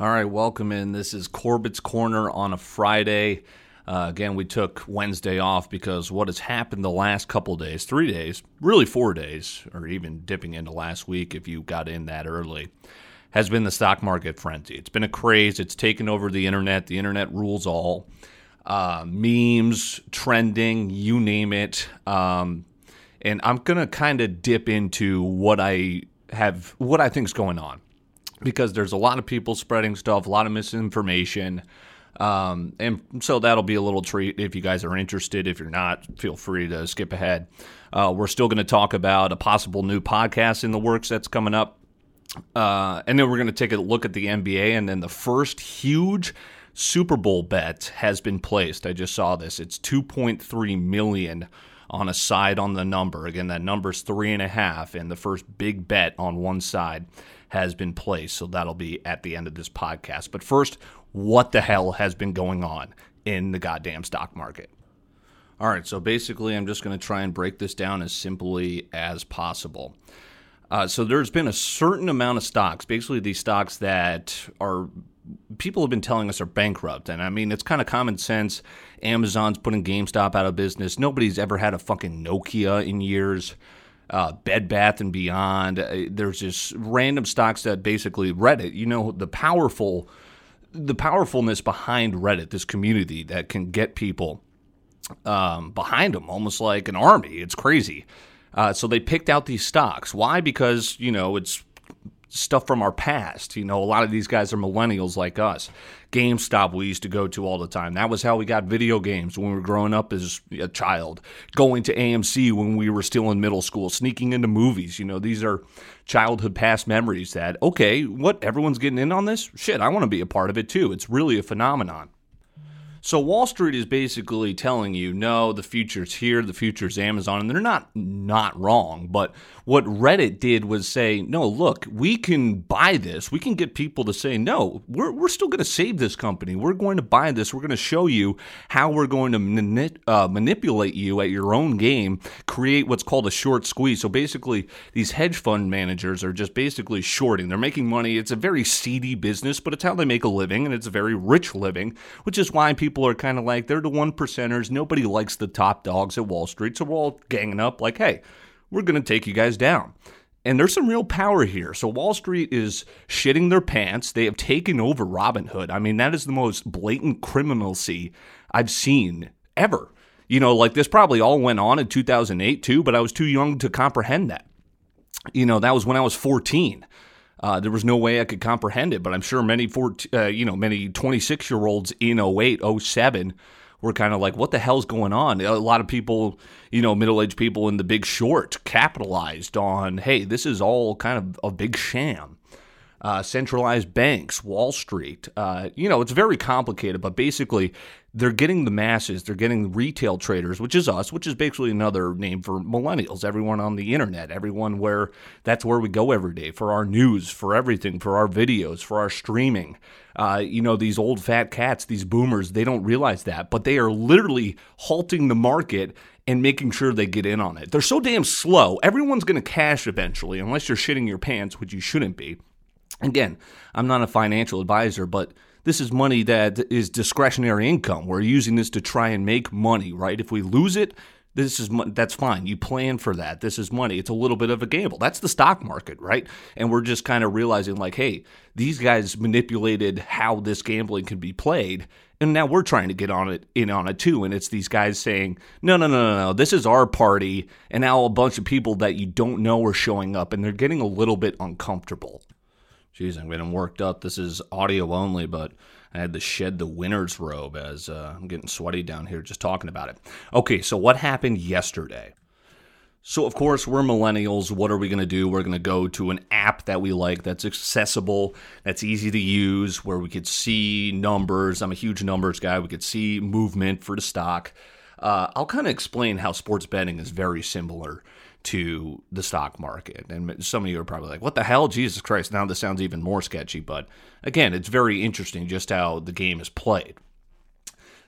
All right, welcome in. This is Corbett's Corner on a Friday. Uh, again, we took Wednesday off because what has happened the last couple days, three days, really four days, or even dipping into last week if you got in that early, has been the stock market frenzy. It's been a craze. It's taken over the internet. The internet rules all. Uh, memes, trending, you name it. Um, and I'm gonna kind of dip into what I have, what I think is going on because there's a lot of people spreading stuff, a lot of misinformation. Um, and so that'll be a little treat if you guys are interested. If you're not, feel free to skip ahead. Uh, we're still going to talk about a possible new podcast in the works that's coming up. Uh, and then we're going to take a look at the NBA. And then the first huge Super Bowl bet has been placed. I just saw this. It's 2.3 million on a side on the number. Again, that number's three and a half, and the first big bet on one side has been placed. So that'll be at the end of this podcast. But first, what the hell has been going on in the goddamn stock market? All right, so basically, I'm just going to try and break this down as simply as possible. Uh, so there's been a certain amount of stocks, basically these stocks that are people have been telling us are bankrupt. And I mean, it's kind of common sense. Amazon's putting GameStop out of business. Nobody's ever had a fucking Nokia in years uh, Bed Bath and Beyond. Uh, there's just random stocks that basically Reddit. You know the powerful, the powerfulness behind Reddit, this community that can get people um, behind them, almost like an army. It's crazy. Uh, so they picked out these stocks. Why? Because you know it's stuff from our past. You know, a lot of these guys are millennials like us. GameStop we used to go to all the time. That was how we got video games when we were growing up as a child. Going to AMC when we were still in middle school, sneaking into movies. You know, these are childhood past memories that, okay, what, everyone's getting in on this? Shit, I want to be a part of it too. It's really a phenomenon. So Wall Street is basically telling you, no, the future's here, the future's Amazon, and they're not not wrong. But what Reddit did was say, no, look, we can buy this. We can get people to say, no, we're, we're still going to save this company. We're going to buy this. We're going to show you how we're going to mani- uh, manipulate you at your own game, create what's called a short squeeze. So basically, these hedge fund managers are just basically shorting. They're making money. It's a very seedy business, but it's how they make a living, and it's a very rich living, which is why people people are kind of like, they're the one percenters. Nobody likes the top dogs at Wall Street. So we're all ganging up like, hey, we're going to take you guys down. And there's some real power here. So Wall Street is shitting their pants. They have taken over Robinhood. I mean, that is the most blatant criminalcy I've seen ever. You know, like this probably all went on in 2008 too, but I was too young to comprehend that. You know, that was when I was 14. Uh, there was no way I could comprehend it, but I'm sure many 14, uh, you know, many 26 year olds in 08, 07 were kind of like, what the hell's going on? A lot of people, you know, middle aged people in the big short capitalized on, hey, this is all kind of a big sham. Uh, centralized banks, Wall Street. Uh, you know, it's very complicated, but basically, they're getting the masses, they're getting retail traders, which is us, which is basically another name for millennials, everyone on the internet, everyone where that's where we go every day for our news, for everything, for our videos, for our streaming. Uh, you know, these old fat cats, these boomers, they don't realize that, but they are literally halting the market and making sure they get in on it. They're so damn slow. Everyone's going to cash eventually, unless you're shitting your pants, which you shouldn't be. Again, I'm not a financial advisor, but this is money that is discretionary income. We're using this to try and make money, right? If we lose it, this is that's fine. You plan for that. This is money. It's a little bit of a gamble. That's the stock market, right? And we're just kind of realizing like, hey, these guys manipulated how this gambling can be played, and now we're trying to get on it in on it too. And it's these guys saying, no, no, no, no, no, this is our party, and now a bunch of people that you don't know are showing up, and they're getting a little bit uncomfortable. Jeez, I'm getting worked up. This is audio only, but I had to shed the winner's robe as uh, I'm getting sweaty down here just talking about it. Okay, so what happened yesterday? So, of course, we're millennials. What are we going to do? We're going to go to an app that we like, that's accessible, that's easy to use, where we could see numbers. I'm a huge numbers guy. We could see movement for the stock. Uh, I'll kind of explain how sports betting is very similar to the stock market. And some of you are probably like, what the hell? Jesus Christ. Now this sounds even more sketchy. But again, it's very interesting just how the game is played.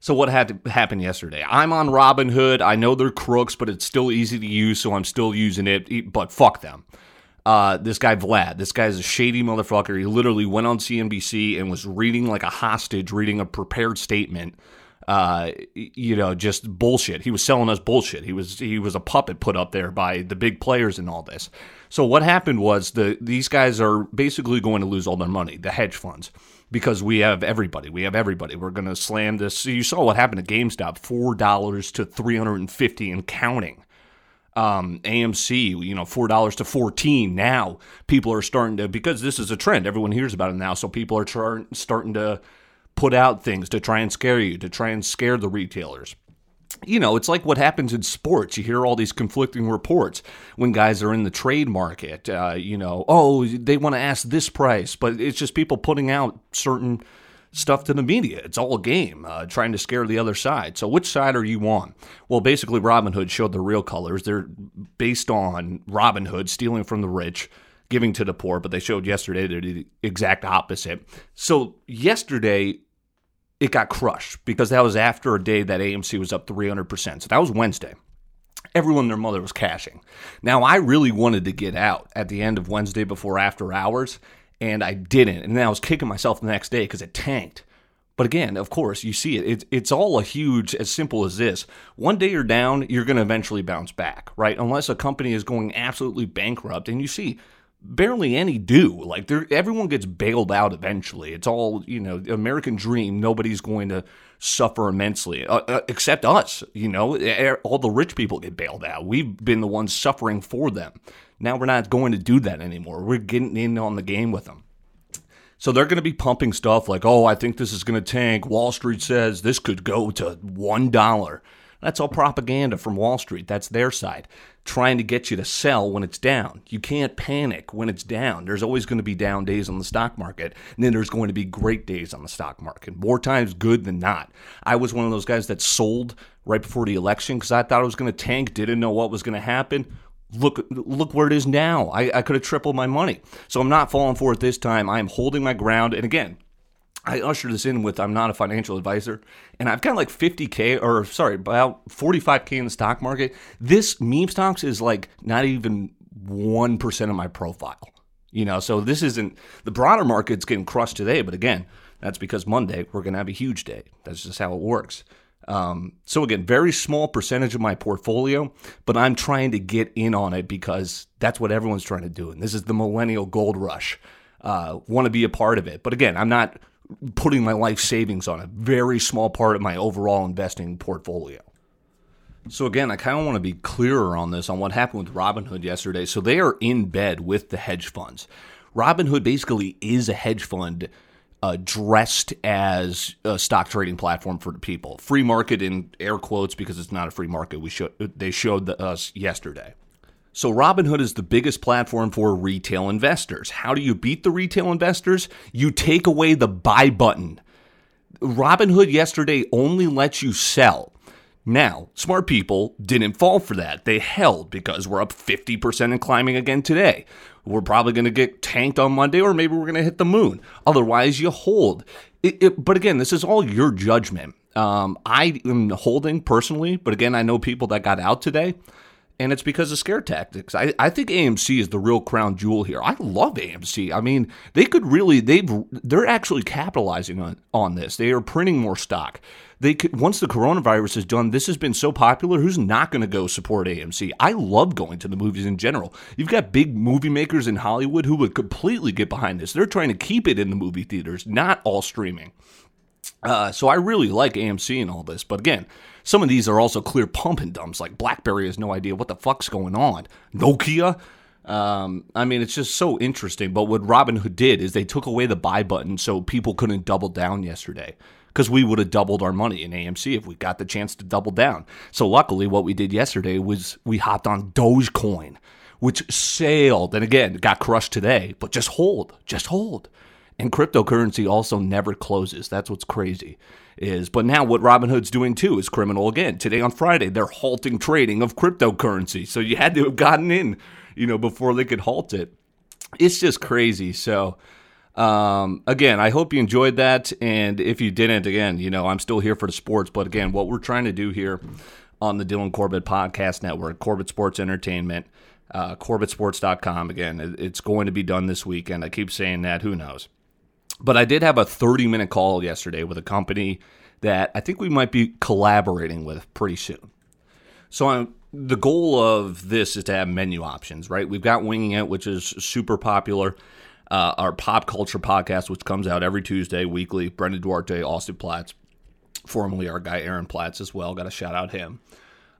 So what had to happen yesterday? I'm on Robinhood. I know they're crooks, but it's still easy to use, so I'm still using it. But fuck them. uh, this guy Vlad. This guy's a shady motherfucker. He literally went on CNBC and was reading like a hostage, reading a prepared statement. Uh, you know, just bullshit. He was selling us bullshit. He was he was a puppet put up there by the big players and all this. So what happened was the these guys are basically going to lose all their money, the hedge funds, because we have everybody. We have everybody. We're going to slam this. You saw what happened to GameStop, four dollars to three hundred and fifty and counting um, AMC, you know, four dollars to fourteen. Now people are starting to because this is a trend. Everyone hears about it now, so people are try, starting to put out things to try and scare you, to try and scare the retailers. You know, it's like what happens in sports. You hear all these conflicting reports when guys are in the trade market. Uh, you know, oh, they want to ask this price, but it's just people putting out certain stuff to the media. It's all a game, uh, trying to scare the other side. So, which side are you on? Well, basically, Robinhood showed the real colors. They're based on Robinhood stealing from the rich, giving to the poor, but they showed yesterday the exact opposite. So, yesterday, it got crushed because that was after a day that AMC was up 300%. So, that was Wednesday. Everyone their mother was cashing. Now, I really wanted to get out at the end of Wednesday before after hours and I didn't. And then I was kicking myself the next day because it tanked. But again, of course, you see it. it. It's all a huge, as simple as this. One day you're down, you're going to eventually bounce back, right? Unless a company is going absolutely bankrupt. And you see, barely any do. Like, everyone gets bailed out eventually. It's all, you know, American dream. Nobody's going to suffer immensely, uh, uh, except us. You know, all the rich people get bailed out. We've been the ones suffering for them. Now we're not going to do that anymore. We're getting in on the game with them. So they're going to be pumping stuff like, oh, I think this is going to tank. Wall Street says this could go to $1. That's all propaganda from Wall Street. That's their side, trying to get you to sell when it's down. You can't panic when it's down. There's always going to be down days on the stock market, and then there's going to be great days on the stock market. More times good than not. I was one of those guys that sold right before the election because I thought it was going to tank, didn't know what was going to happen look look where it is now. I, I could have tripled my money. So I'm not falling for it this time. I am holding my ground. And again, I usher this in with I'm not a financial advisor, and I've got like 50k or sorry, about 45k in the stock market. This meme stocks is like not even one percent of my profile. You know, so this isn't the broader market's getting crushed today, but again, that's because Monday we're gonna have a huge day. That's just how it works. Um, so again, very small percentage of my portfolio, but I'm trying to get in on it because that's what everyone's trying to do. And this is the millennial gold rush. Uh, Want to be a part of it. But again, I'm not putting my life savings on a very small part of my overall investing portfolio. So again, I kind of want to be clearer on this on what happened with Robinhood yesterday. So they are in bed with the hedge funds. Robinhood basically is a hedge fund uh, dressed as a stock trading platform for the people. Free market in air quotes because it's not a free market. We showed they showed us yesterday. So Robinhood is the biggest platform for retail investors. How do you beat the retail investors? You take away the buy button. Robinhood yesterday only lets you sell. Now, smart people didn't fall for that. They held because we're up 50% and climbing again today. We're probably going to get tanked on Monday, or maybe we're going to hit the moon. Otherwise, you hold. It, it, but again, this is all your judgment. Um, I am holding personally, but again, I know people that got out today, and it's because of scare tactics. I, I think AMC is the real crown jewel here. I love AMC. I mean, they could really they've they're actually capitalizing on on this. They are printing more stock they could, once the coronavirus is done, this has been so popular. Who's not going to go support AMC? I love going to the movies in general. You've got big movie makers in Hollywood who would completely get behind this. They're trying to keep it in the movie theaters, not all streaming. Uh, so I really like AMC and all this, but again, some of these are also clear pump and dumps. Like BlackBerry has no idea what the fuck's going on. Nokia. Um, I mean, it's just so interesting. But what Robinhood did is they took away the buy button so people couldn't double down yesterday because we would have doubled our money in AMC if we got the chance to double down. So luckily, what we did yesterday was we hopped on Dogecoin, which sailed and again got crushed today. But just hold, just hold. And cryptocurrency also never closes. That's what's crazy. Is but now what Robinhood's doing too is criminal again. Today on Friday, they're halting trading of cryptocurrency. So you had to have gotten in, you know, before they could halt it. It's just crazy. So um, again, I hope you enjoyed that. And if you didn't, again, you know, I'm still here for the sports. But again, what we're trying to do here on the Dylan Corbett Podcast Network, Corbett Sports Entertainment, Uh, CorbettSports.com. Again, it's going to be done this weekend. I keep saying that. Who knows? But I did have a 30 minute call yesterday with a company that I think we might be collaborating with pretty soon. So I'm, the goal of this is to have menu options, right? We've got Winging It, which is super popular. Uh, our pop culture podcast, which comes out every Tuesday weekly. Brendan Duarte, Austin Platts, formerly our guy Aaron Platts as well. Got to shout out him.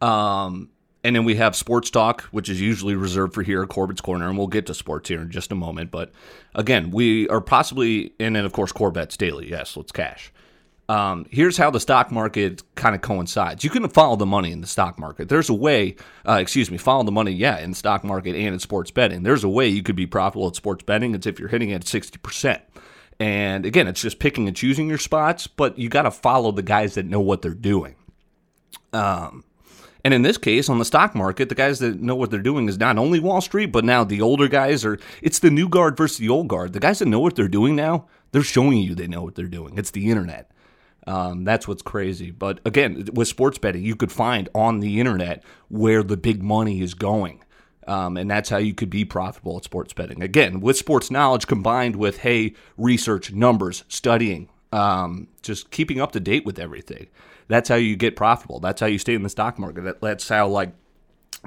Um, and then we have Sports Talk, which is usually reserved for here at Corbett's Corner, and we'll get to sports here in just a moment. But again, we are possibly, and then of course Corbett's Daily. Yes, let's cash. Um, here's how the stock market kind of coincides. You can follow the money in the stock market. There's a way, uh, excuse me, follow the money, yeah, in the stock market and in sports betting. There's a way you could be profitable at sports betting. It's if you're hitting at 60%. And again, it's just picking and choosing your spots, but you got to follow the guys that know what they're doing. Um, and in this case, on the stock market, the guys that know what they're doing is not only Wall Street, but now the older guys are. It's the new guard versus the old guard. The guys that know what they're doing now, they're showing you they know what they're doing. It's the internet. Um, that's what's crazy. But again, with sports betting, you could find on the internet where the big money is going. Um, and that's how you could be profitable at sports betting. Again, with sports knowledge combined with, hey, research, numbers, studying, um, just keeping up to date with everything. That's how you get profitable. That's how you stay in the stock market. That's how, like,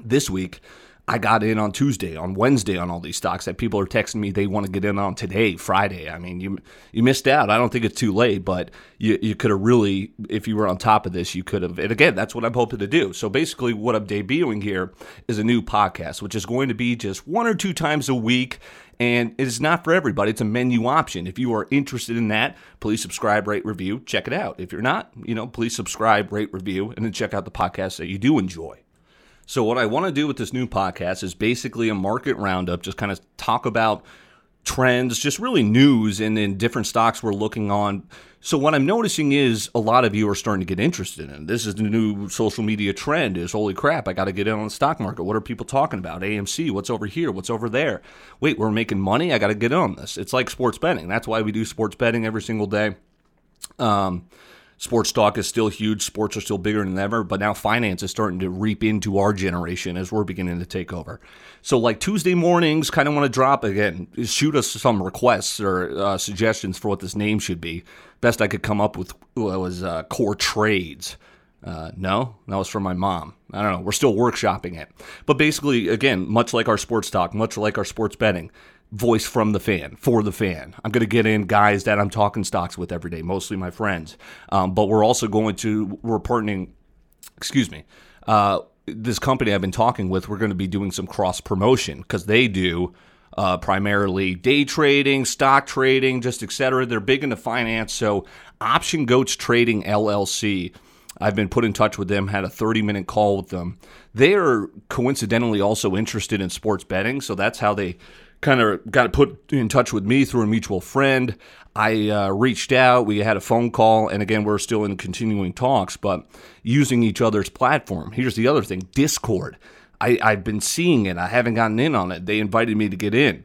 this week, I got in on Tuesday, on Wednesday on all these stocks that people are texting me they want to get in on today, Friday. I mean, you you missed out. I don't think it's too late, but you, you could have really, if you were on top of this, you could have. And again, that's what I'm hoping to do. So basically, what I'm debuting here is a new podcast, which is going to be just one or two times a week. And it's not for everybody. It's a menu option. If you are interested in that, please subscribe, rate, review, check it out. If you're not, you know, please subscribe, rate, review, and then check out the podcasts that you do enjoy. So, what I want to do with this new podcast is basically a market roundup, just kind of talk about trends, just really news and in different stocks we're looking on. So what I'm noticing is a lot of you are starting to get interested in. This is the new social media trend is holy crap, I got to get in on the stock market. What are people talking about? AMC, what's over here? What's over there? Wait, we're making money? I got to get on this. It's like sports betting. That's why we do sports betting every single day. Um, sports talk is still huge. Sports are still bigger than ever, but now finance is starting to reap into our generation as we're beginning to take over. So, like Tuesday mornings, kind of want to drop again, shoot us some requests or uh, suggestions for what this name should be. Best I could come up with was uh, Core Trades. Uh, no, that was from my mom. I don't know. We're still workshopping it. But basically, again, much like our sports talk, much like our sports betting, voice from the fan for the fan. I'm going to get in guys that I'm talking stocks with every day, mostly my friends. Um, but we're also going to we're partnering. Excuse me. Uh, this company I've been talking with, we're going to be doing some cross promotion because they do uh, primarily day trading, stock trading, just etc. They're big into finance. So Option Goats Trading LLC. I've been put in touch with them, had a 30 minute call with them. They are coincidentally also interested in sports betting, so that's how they kind of got put in touch with me through a mutual friend. I uh, reached out. We had a phone call, and again, we're still in continuing talks, but using each other's platform. Here's the other thing: Discord. I, I've been seeing it. I haven't gotten in on it. They invited me to get in.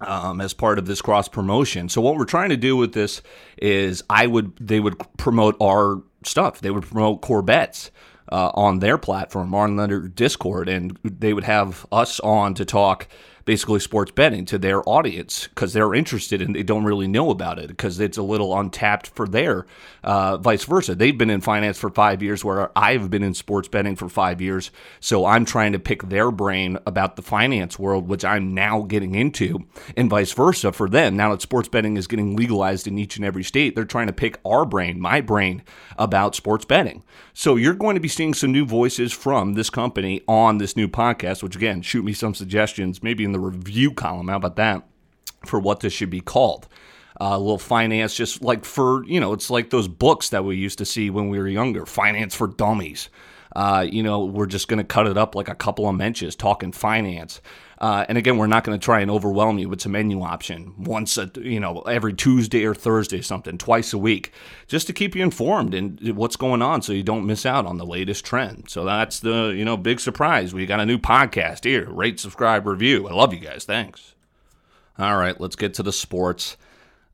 Um, as part of this cross promotion. So what we're trying to do with this is I would they would promote our stuff. They would promote Corbetts uh, on their platform on their Discord, and they would have us on to talk basically sports betting to their audience because they're interested and they don't really know about it because it's a little untapped for their uh, vice versa. They've been in finance for five years where I've been in sports betting for five years. So I'm trying to pick their brain about the finance world, which I'm now getting into, and vice versa for them. Now that sports betting is getting legalized in each and every state, they're trying to pick our brain, my brain, about sports betting. So you're going to be seeing some new voices from this company on this new podcast, which again, shoot me some suggestions, maybe in the the review column. How about that? For what this should be called. Uh, a little finance, just like for, you know, it's like those books that we used to see when we were younger Finance for Dummies. Uh, you know, we're just going to cut it up like a couple of mentions talking finance. Uh, and again, we're not going to try and overwhelm you with a menu option once, a, you know, every Tuesday or Thursday, something twice a week, just to keep you informed and what's going on, so you don't miss out on the latest trend. So that's the you know big surprise. We got a new podcast here. Rate, subscribe, review. I love you guys. Thanks. All right, let's get to the sports.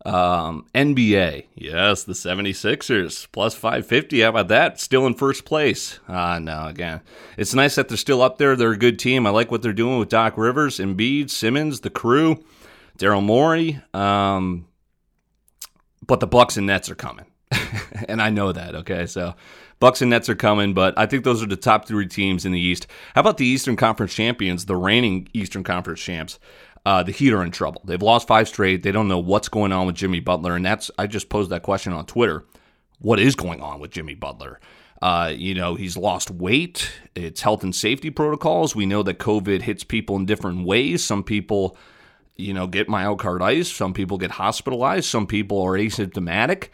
Um, NBA, yes, the 76ers plus 550. How about that? Still in first place. Ah, uh, no, again, it's nice that they're still up there. They're a good team. I like what they're doing with Doc Rivers, Embiid, Simmons, the crew, Daryl Morey. Um, but the Bucks and Nets are coming, and I know that. Okay, so Bucks and Nets are coming, but I think those are the top three teams in the East. How about the Eastern Conference champions, the reigning Eastern Conference champs? Uh, the Heat are in trouble. They've lost five straight. They don't know what's going on with Jimmy Butler, and that's I just posed that question on Twitter. What is going on with Jimmy Butler? Uh, you know, he's lost weight. It's health and safety protocols. We know that COVID hits people in different ways. Some people, you know, get myocarditis. Some people get hospitalized. Some people are asymptomatic.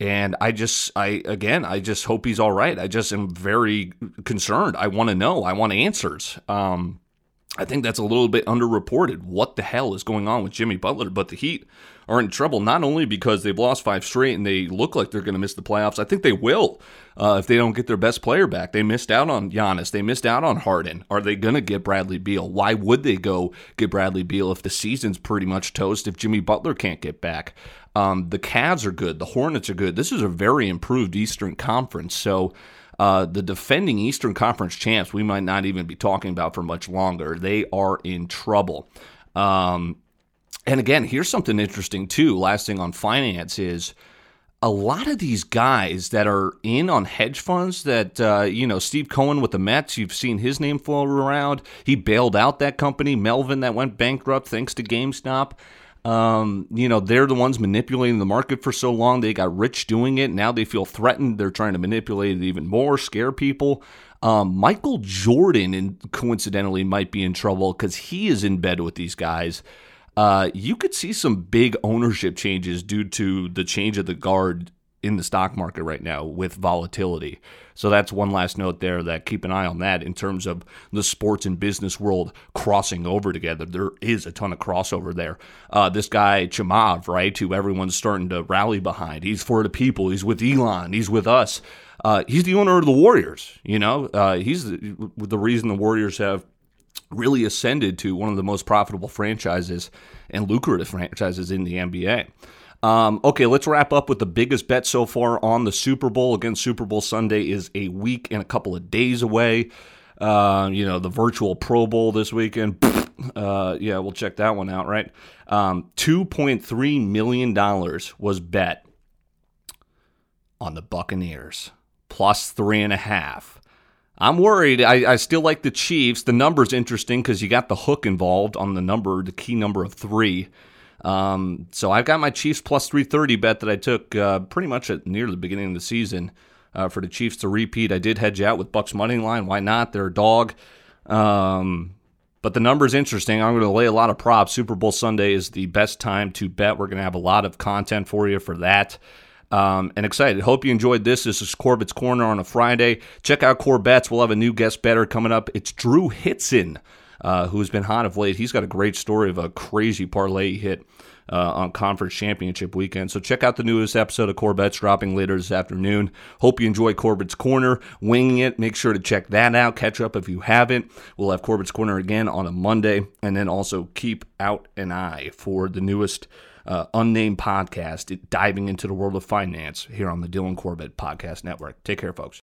And I just, I again, I just hope he's all right. I just am very concerned. I want to know. I want answers. Um, I think that's a little bit underreported. What the hell is going on with Jimmy Butler? But the Heat are in trouble not only because they've lost five straight and they look like they're going to miss the playoffs. I think they will uh, if they don't get their best player back. They missed out on Giannis. They missed out on Harden. Are they going to get Bradley Beal? Why would they go get Bradley Beal if the season's pretty much toast? If Jimmy Butler can't get back, um, the Cavs are good. The Hornets are good. This is a very improved Eastern Conference. So uh, the defending Eastern Conference champs, we might not even be talking about for much longer. They are in trouble. Um, and again, here's something interesting too. Last thing on finance is a lot of these guys that are in on hedge funds that uh, you know steve cohen with the mets you've seen his name float around he bailed out that company melvin that went bankrupt thanks to gamestop um, you know, they're the ones manipulating the market for so long. They got rich doing it. Now they feel threatened. They're trying to manipulate it even more, scare people. Um, Michael Jordan, and coincidentally, might be in trouble because he is in bed with these guys. Uh, you could see some big ownership changes due to the change of the guard in the stock market right now with volatility. So that's one last note there that keep an eye on that in terms of the sports and business world crossing over together. There is a ton of crossover there. Uh, this guy Chamath, right, who everyone's starting to rally behind. He's for the people. He's with Elon. He's with us. Uh, he's the owner of the Warriors. You know, uh, he's the, the reason the Warriors have really ascended to one of the most profitable franchises and lucrative franchises in the NBA. Um, okay, let's wrap up with the biggest bet so far on the Super Bowl. Again, Super Bowl Sunday is a week and a couple of days away. Uh, you know, the virtual Pro Bowl this weekend. Uh, yeah, we'll check that one out, right? Um, $2.3 million was bet on the Buccaneers, plus three and a half. I'm worried. I, I still like the Chiefs. The number's interesting because you got the hook involved on the number, the key number of three. Um, so I've got my Chiefs plus 330 bet that I took uh, pretty much at near the beginning of the season uh, for the Chiefs to repeat. I did hedge out with Bucs money line. Why not? They're a dog. Um, but the number is interesting. I'm going to lay a lot of props. Super Bowl Sunday is the best time to bet. We're going to have a lot of content for you for that. Um, and excited. Hope you enjoyed this. This is Corbett's Corner on a Friday. Check out Corbett's. We'll have a new guest better coming up. It's Drew Hitson uh, who's been hot of late. He's got a great story of a crazy parlay hit uh, on conference championship weekend. So check out the newest episode of Corbett's dropping later this afternoon. Hope you enjoy Corbett's Corner, winging it. Make sure to check that out. Catch up if you haven't. We'll have Corbett's Corner again on a Monday, and then also keep out an eye for the newest. Uh, unnamed podcast diving into the world of finance here on the Dylan Corbett Podcast Network. Take care, folks.